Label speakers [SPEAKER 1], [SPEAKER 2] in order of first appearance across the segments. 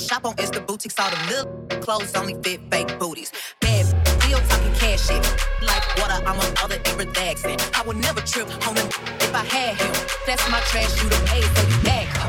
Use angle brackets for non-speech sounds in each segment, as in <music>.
[SPEAKER 1] don't shop on Insta boutiques. All the little clothes only fit fake booties. Bad still talking cash shit. Like water, I'm a mother and relaxing. I would never trip on him if I had him. That's my trash, you the pay, for you back.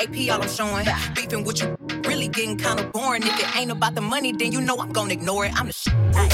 [SPEAKER 1] AP, all I'm showing. Beefing with you, really getting kinda boring. If it ain't about the money, then you know I'm gonna ignore it. I'm the shit.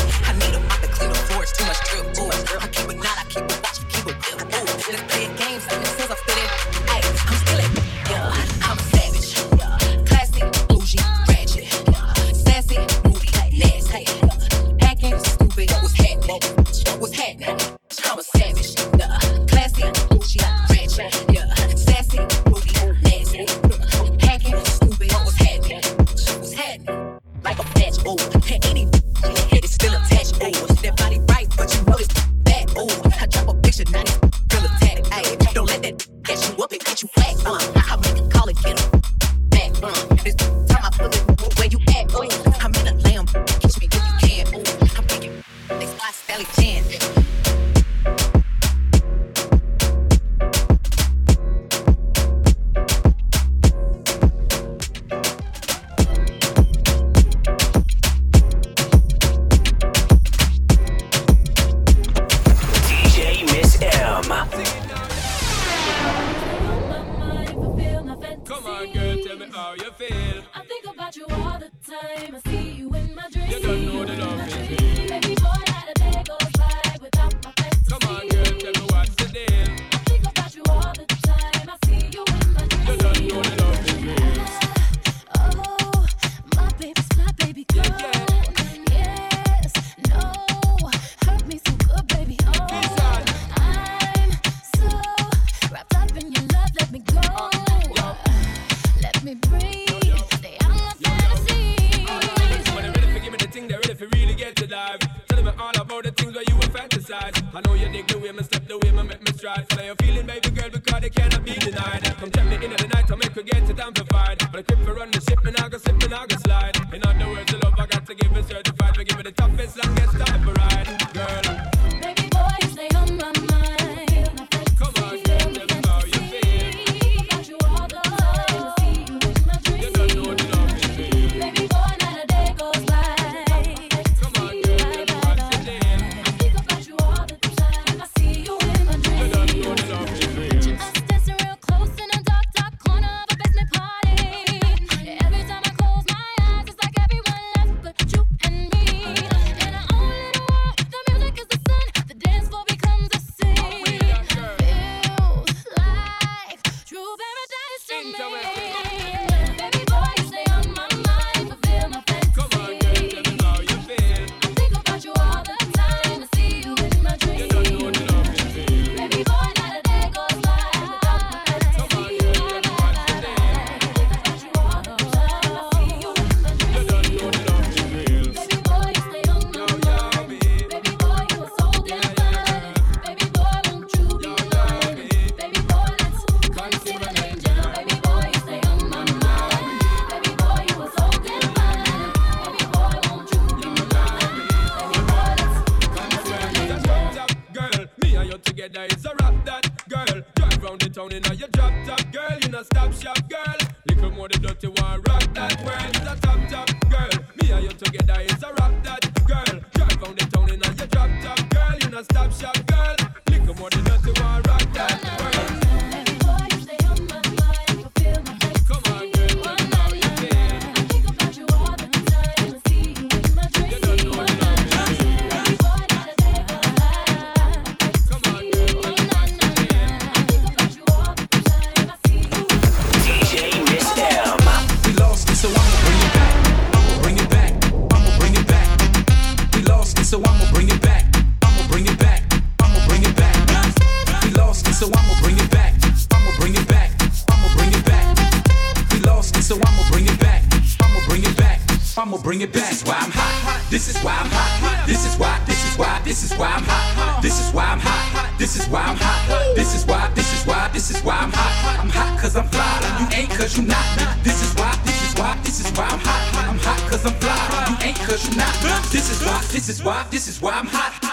[SPEAKER 1] This
[SPEAKER 2] is
[SPEAKER 3] why, this is why I'm hot.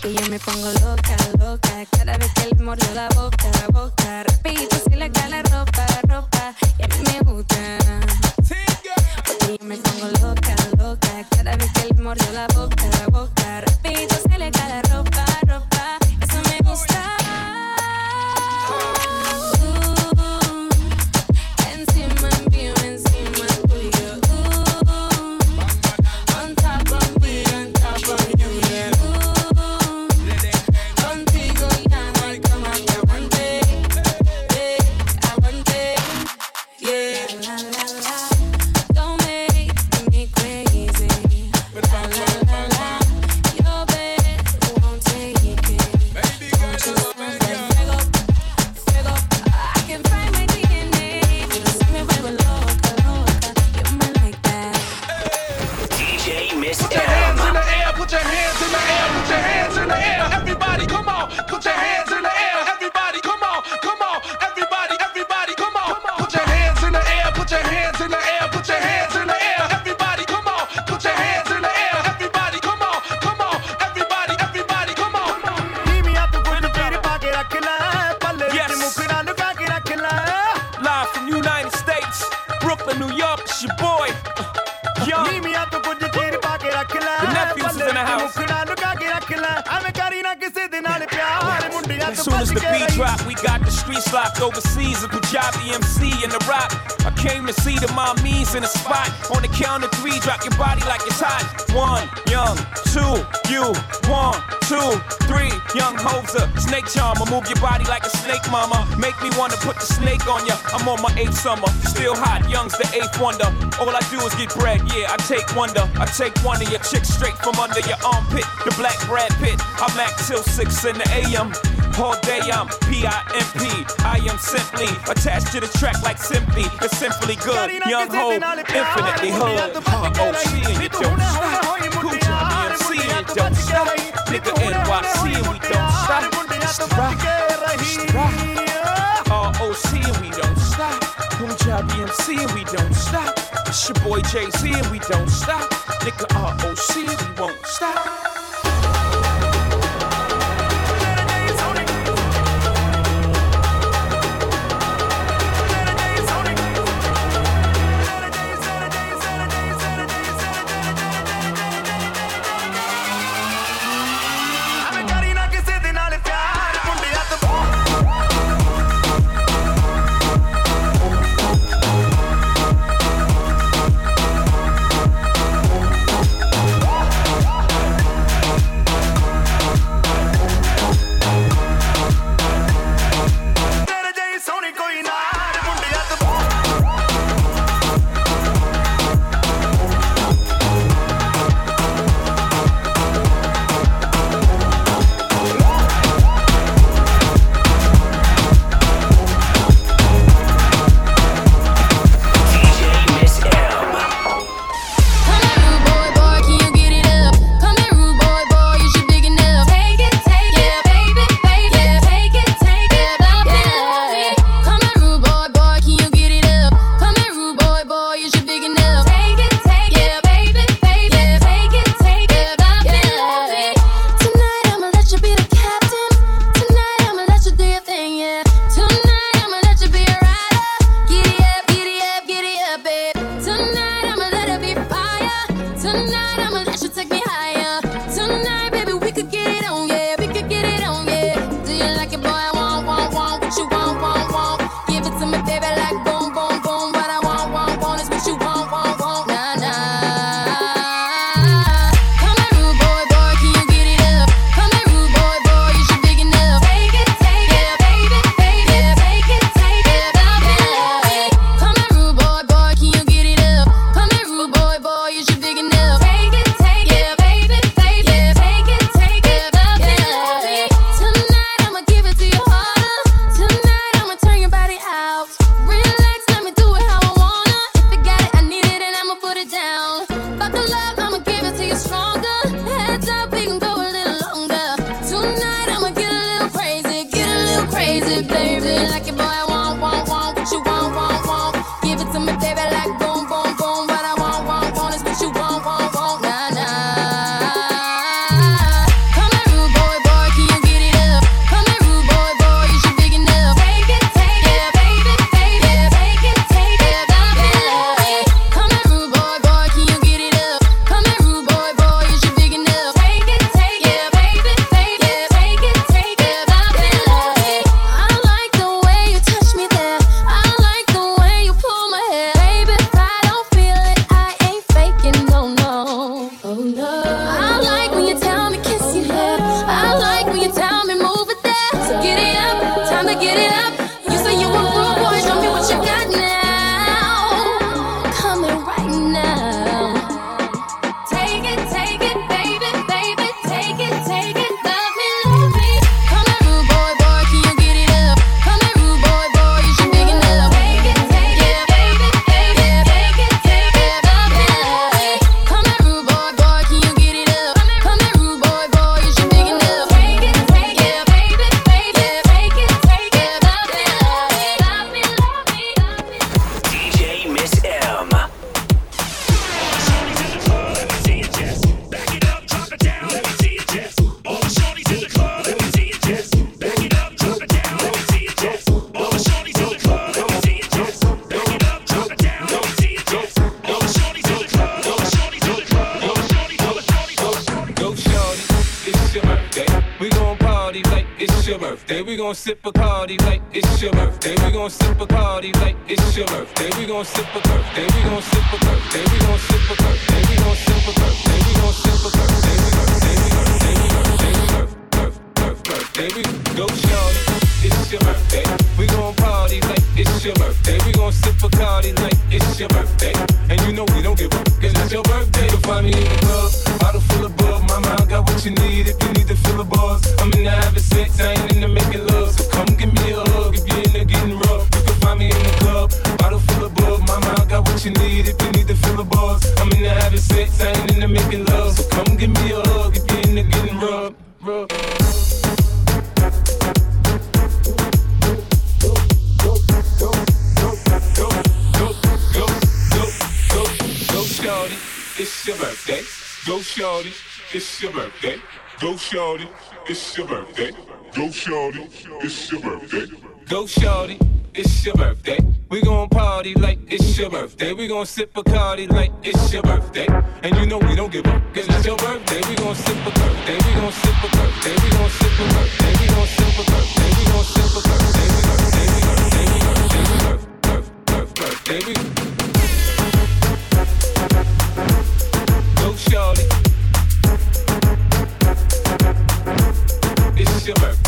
[SPEAKER 4] que yo me pongo loca, loca. Cada vez que él mordió la boca, la boca. Rapidito se le cae la ropa, ropa. Y a mí me gusta. Porque yo me pongo loca, loca. Cada vez que él mordió la boca, la boca. Rapidito se le cae la ropa.
[SPEAKER 5] I'm on my eighth summer, still hot, young's the eighth wonder. All I do is get bread, yeah, I take wonder. I take one of your chicks straight from under your armpit. The black Brad Pitt, I'm act till 6 in the AM. All day I'm P-I-M-P. I am simply attached to the track like Simpy. It's simply good. Young Ho, infinitely hood. Huh, oh, she and you don't stop. Coochie, MC and don't stop. Nigga NYC and we don't stop. Strike, strike. ROC and we don't Rap and we don't stop. It's your boy Jay Z and we don't stop. Nigga ROC and we won't stop.
[SPEAKER 6] get it
[SPEAKER 3] shorty, it's your birthday.
[SPEAKER 2] Go shorty, it's your birthday. Go shorty, it's your birthday. Go shorty, it's your birthday. Go shorty, it's your birthday. We gon' party like it's your birthday. We gon' sip Bacardi like it's your birthday. And you know we don't give up, cause it's your birthday. We gon' sip a birthday. We gon' sip a birthday. We gon' sip a birthday. We gon' sip a birthday. We gon' sip a birthday. We gon' sip a birthday. We gon' sip a birthday. We gon' sip a birthday. your birthday.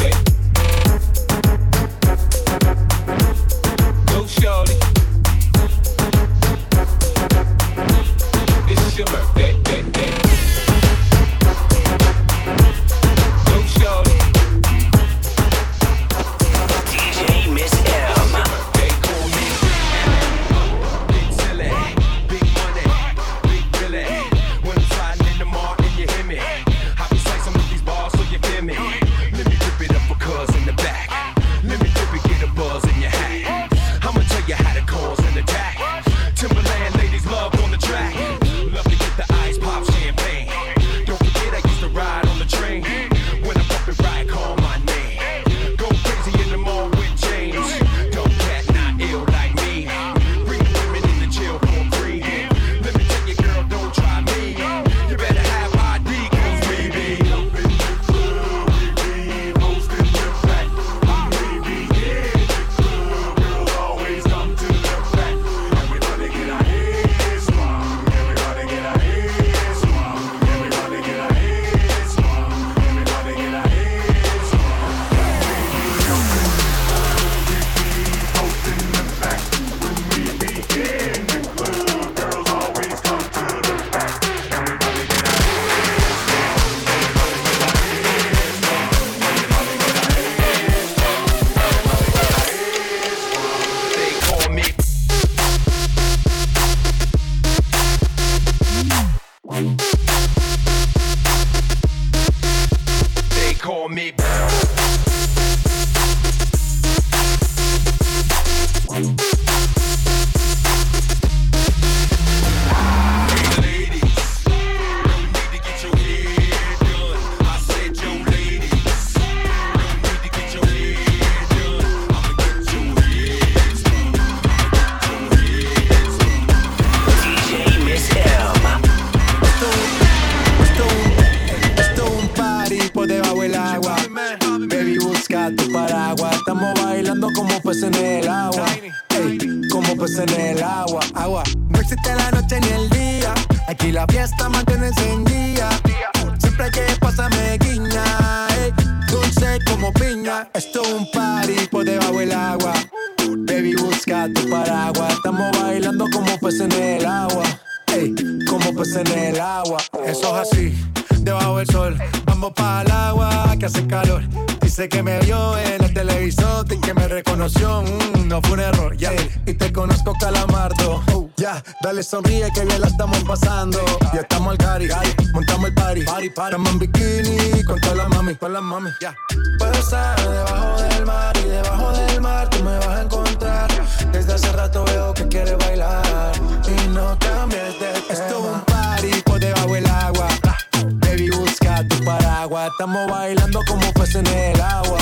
[SPEAKER 7] estamos bailando como peces en el agua.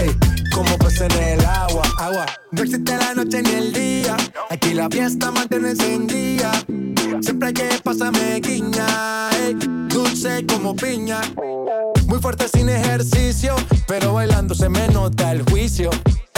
[SPEAKER 7] Ey, como peces en el agua, agua. No existe la noche ni el día. Aquí la fiesta mantiene encendida. Siempre hay que pasarme guiña. Ey, dulce como piña. Muy fuerte sin ejercicio, pero bailando se me nota el juicio.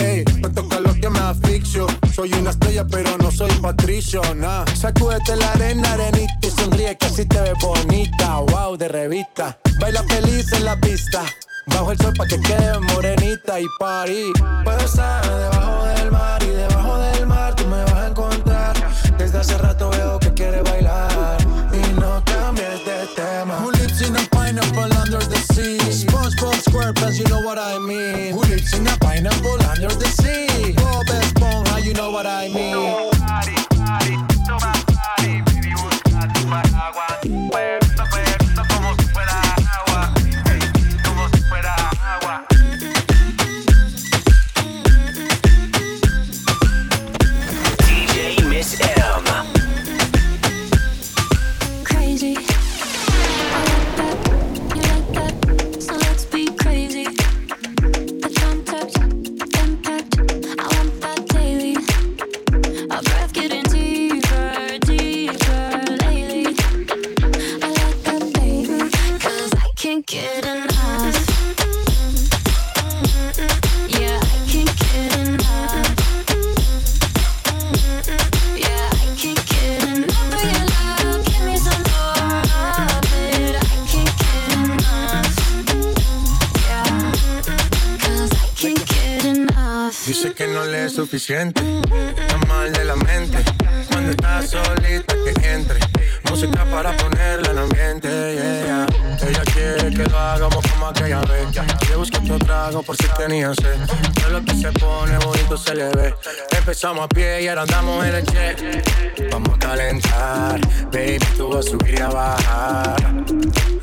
[SPEAKER 7] Ey, me toca lo que me asfixio. Soy una estrella, pero no soy patricio, nah. Sacúdete la arena, arenita y sonríe que así te ves bonita. Wow, de revista. Baila feliz en la pista. Bajo el sol pa' que quede morenita y party. Puedo estar debajo del mar y debajo del mar tú me vas a encontrar. Desde hace rato veo que quieres bailar no cambies de tema. Who lives in a pineapple under the sea? SpongeBob SquarePants, you know what I mean. Who lives in a pineapple under the sea? Bob Esponja, you know what I mean. Dice que no le es suficiente, está mal de la mente. Cuando está solita que entre, música para ponerla en ambiente. yeah. Ella quiere que lo hagamos como aquella vez. Le busqué otro trago por si tenía sed. Todo lo que se pone bonito se le ve. Empezamos a pie y ahora andamos en el jet. Vamos a calentar, baby, tú vas a subir y a bajar.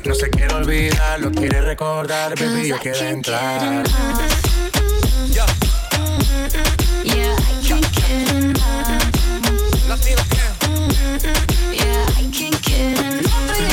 [SPEAKER 7] No se quiere olvidar, lo quiere recordar, baby, yo quiero entrar.
[SPEAKER 6] Yeah, I can't get enough.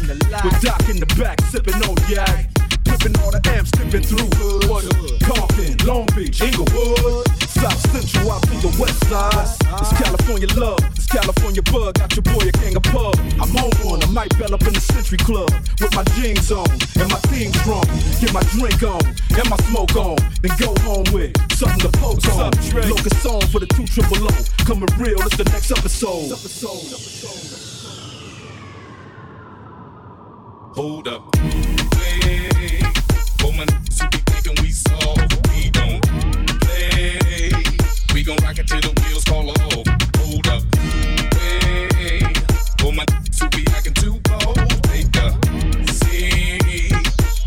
[SPEAKER 8] in the
[SPEAKER 9] light. With
[SPEAKER 8] Doc in the back, sipping on yak. Pippin' all the amps, tipping through hood. Compton, Long Beach, Inglewood. South Central out through the west side. It's California love, it's California bug. Got your boy a king of pub. I'm on one, I might bell up in the Century Club. With my jeans on and my theme drunk. Get my drink on and my smoke on. Then go home with something to poke on. Locus song for the two triple O. Coming real, it's the next episode.
[SPEAKER 10] episode. episode. Hold up. Play. We saw. We don't play. We gon' rock it till the wheels fall off. Hold up. Play. Too bold.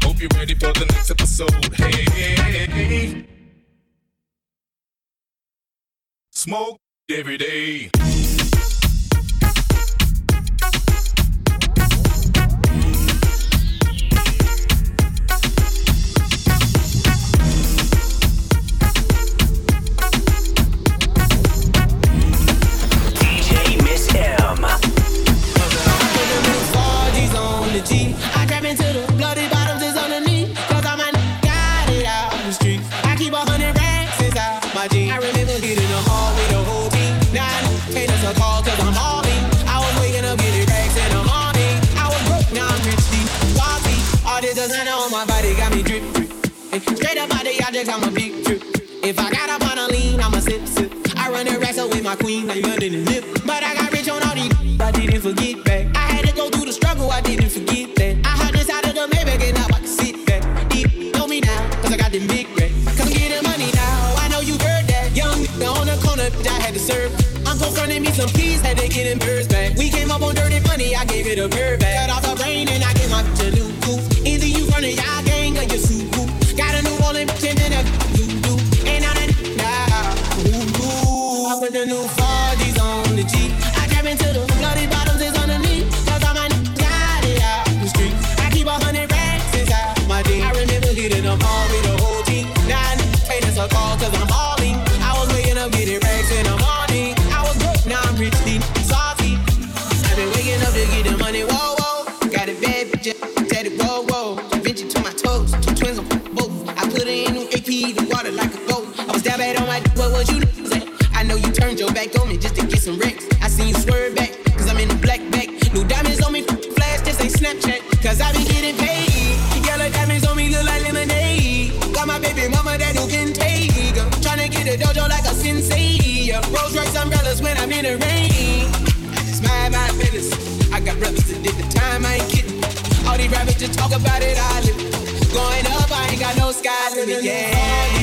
[SPEAKER 10] Hope you're ready for the next episode. Hey. Smoke every day.
[SPEAKER 11] I'm a big trip. If I got up on a lean, I'm a sip sip. I run the racks with my queen, like London the lip. But I got rich on all these, I didn't forget that. I had to go through the struggle, I didn't forget that. I had this out of the Maybach and now I can sit back. Deep, know me now, cause I got them big racks. Cause I'm getting money now, I know you heard that. Young on the corner, bitch, I had to serve. I'm confronting me some keys, had to get them birds back. We came up on dirty money, I gave it a bird back. Cut off the rain and I gave my bitch a new coupe. Either you running, y'all bitches talk about it, I live. Going up, I ain't got no sky limit, yeah.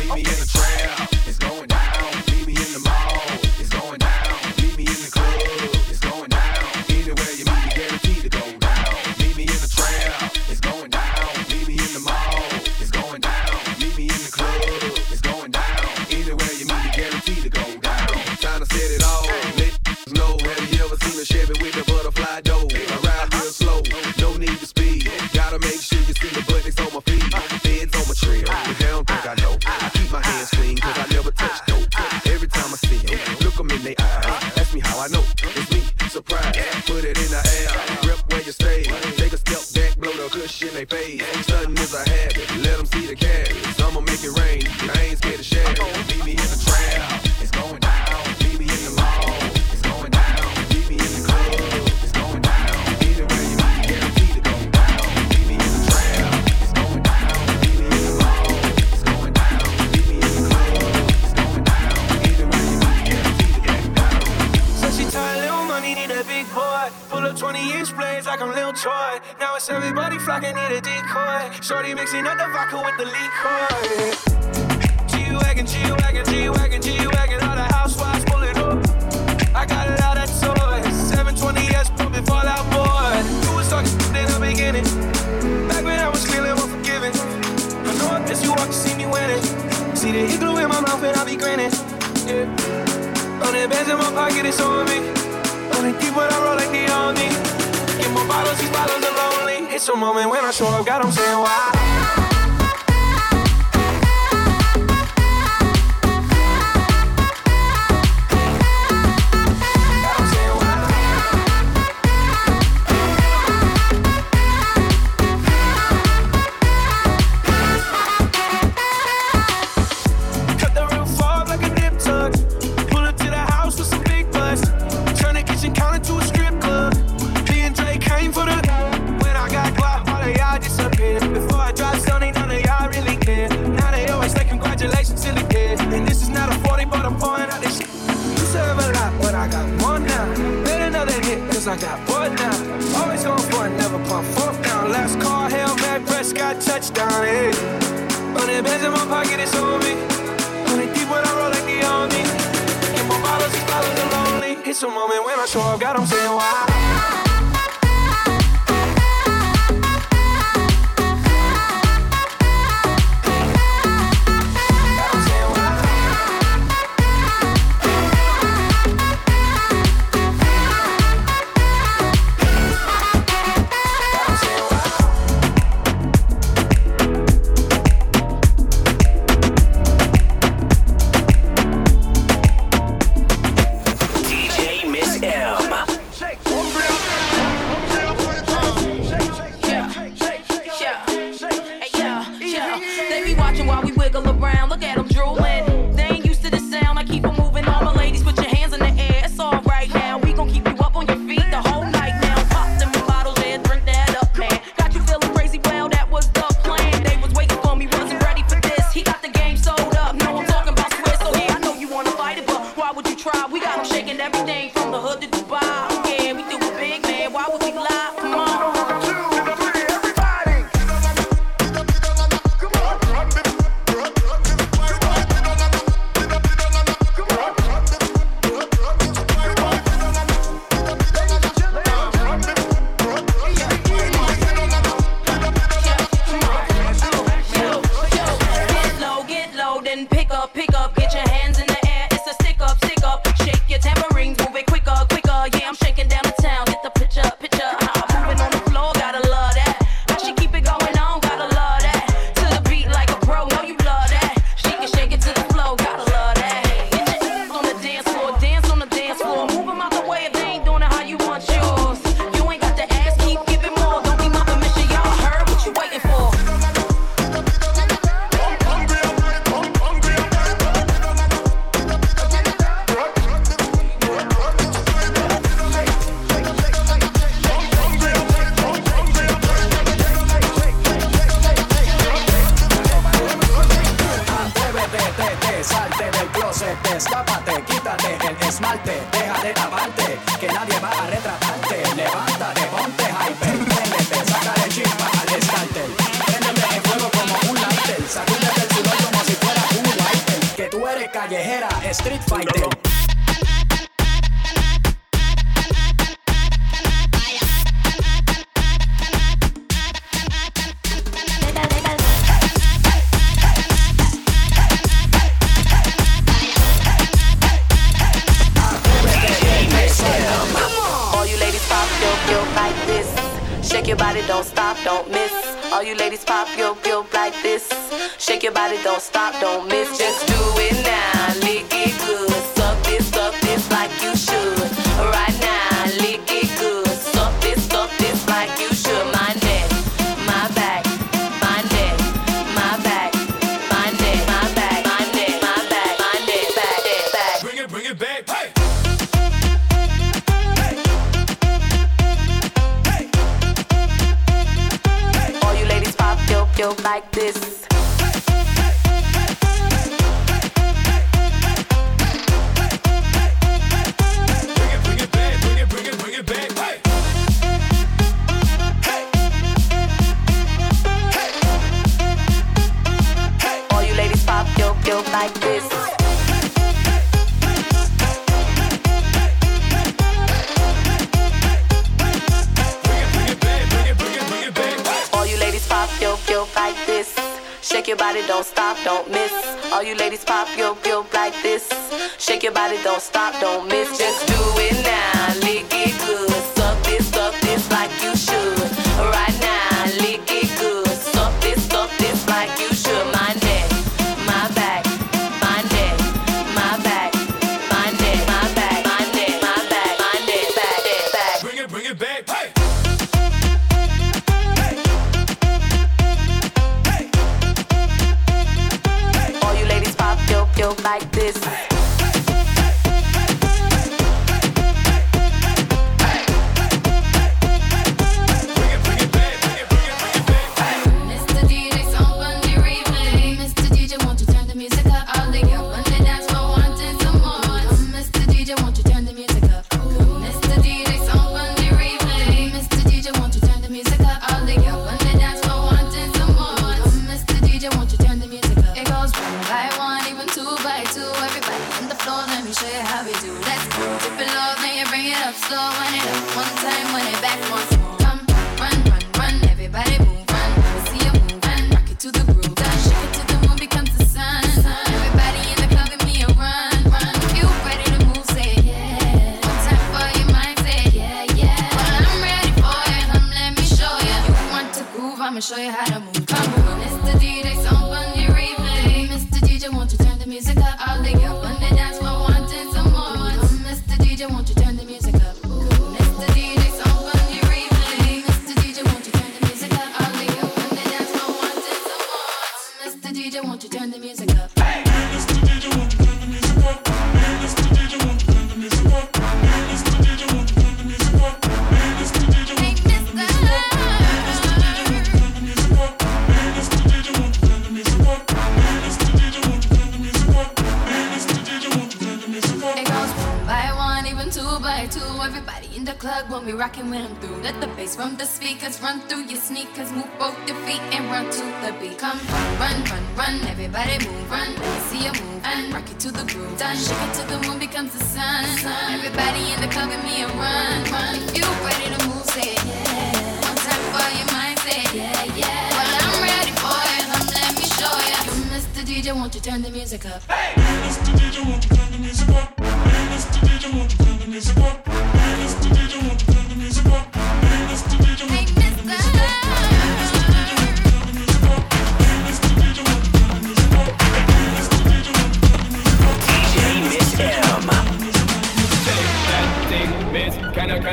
[SPEAKER 12] Meet me in the trap,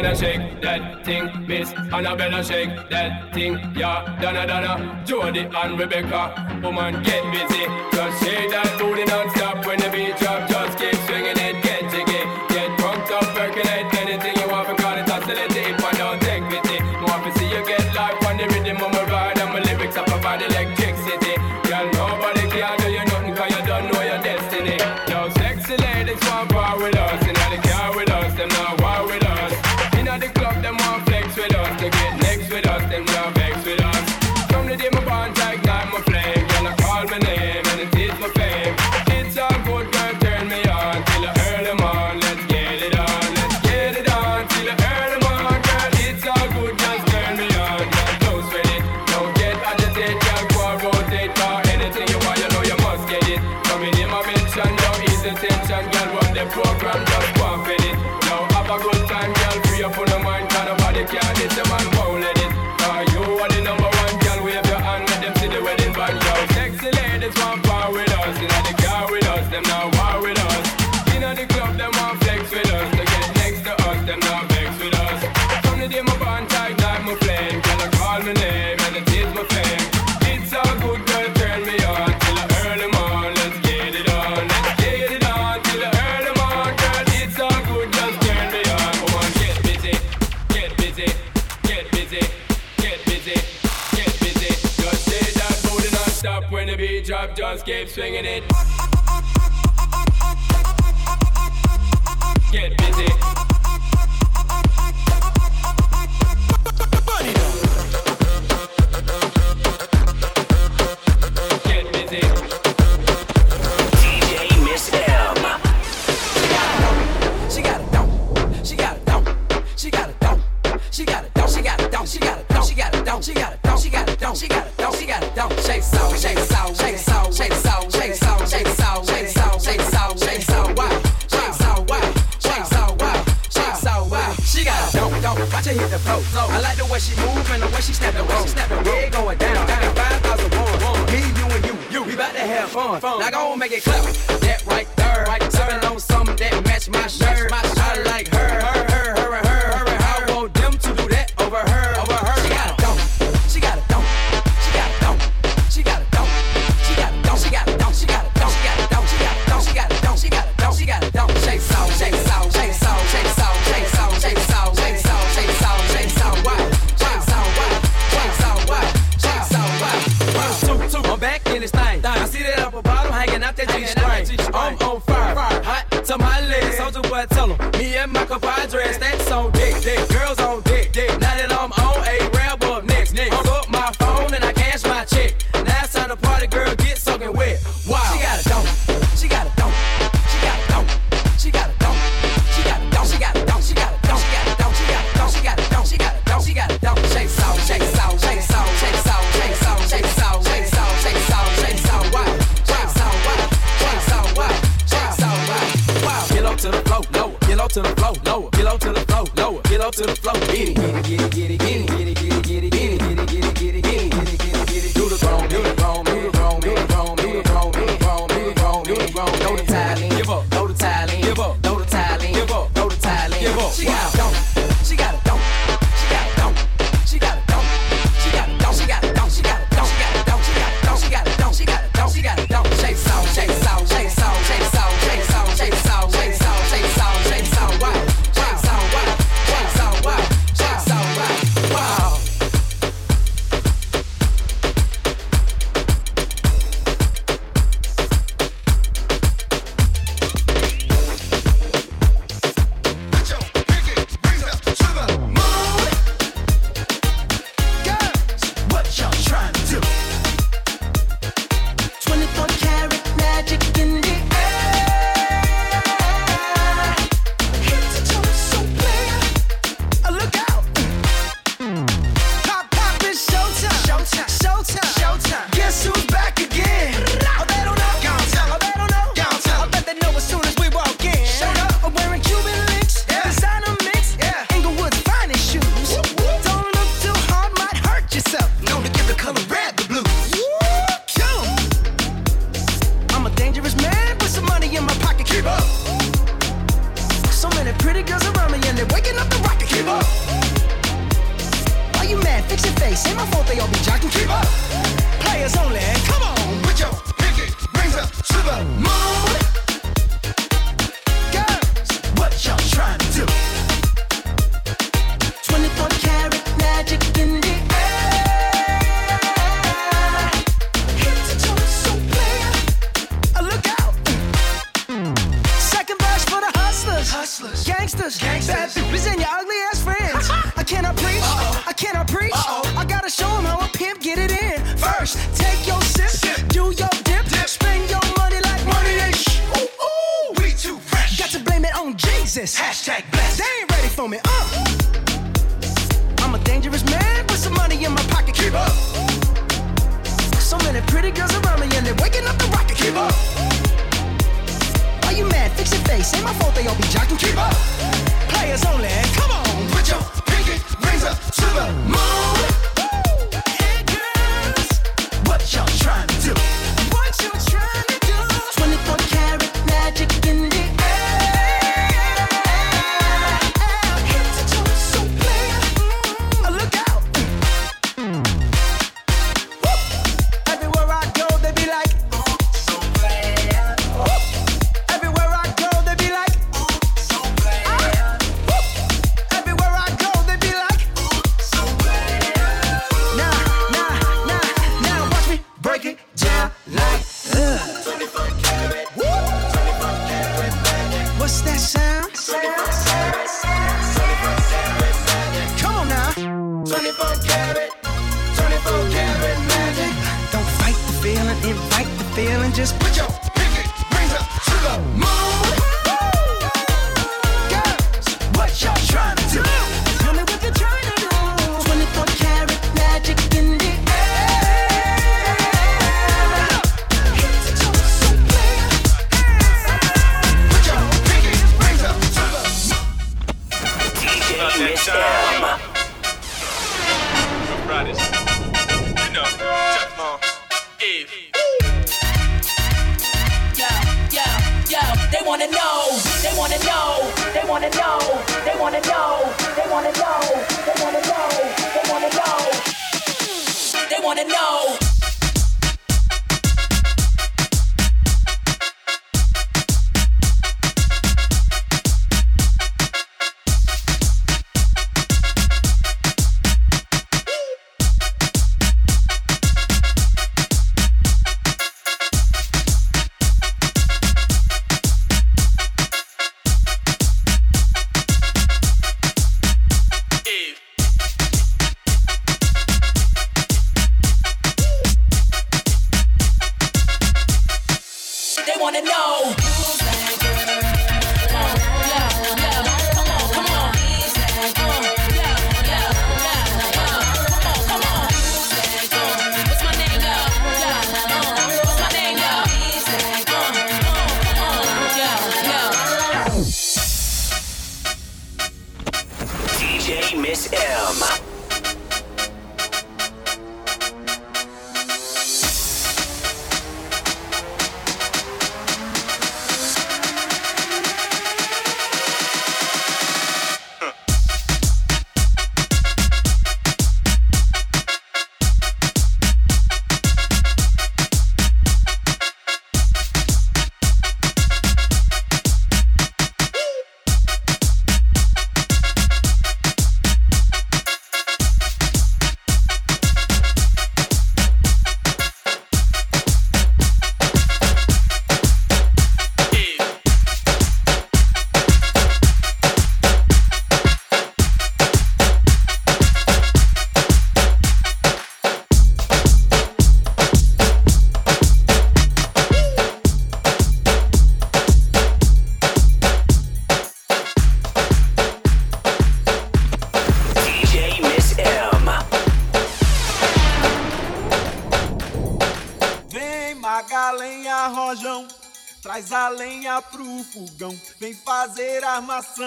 [SPEAKER 12] better
[SPEAKER 13] shake that
[SPEAKER 4] thing, Miss Annabella shake that thing, yeah. Donna Donna, Jody and Rebecca, woman get busy. Just shake that booty non-stop when the beat drop.
[SPEAKER 2] drop. swinging it.
[SPEAKER 14] gangsters, gangsters. bad bitches, and your ugly ass friends. <laughs> I cannot preach, Uh-oh. I cannot preach. Uh-oh. I gotta show them how a pimp get it in. First, take your sip, sip. do your dip, dip, spend your money like money ain't ooh, ooh, we too fresh. Got to blame it on Jesus. Hashtag blessed. They ain't ready for me. Uh. I'm a dangerous man with some money in my pocket. Keep up. So many pretty girls around me, and they're waking up the rocket. Keep up. Why you mad? Fix your face. Ain't my fault they all be jocking. Keep up.
[SPEAKER 15] 少年。wanna know.
[SPEAKER 16] vem fazer armação.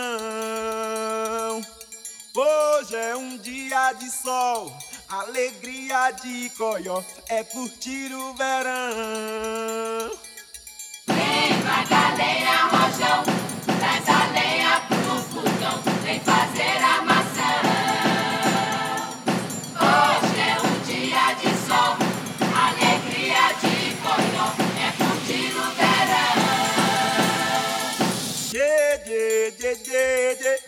[SPEAKER 16] Hoje é um dia de sol, alegria de coió, é curtir o verão.
[SPEAKER 15] Vem pra cadeia, rojão, traz a lenha pro fogão, vem fazer
[SPEAKER 16] yeah, yeah.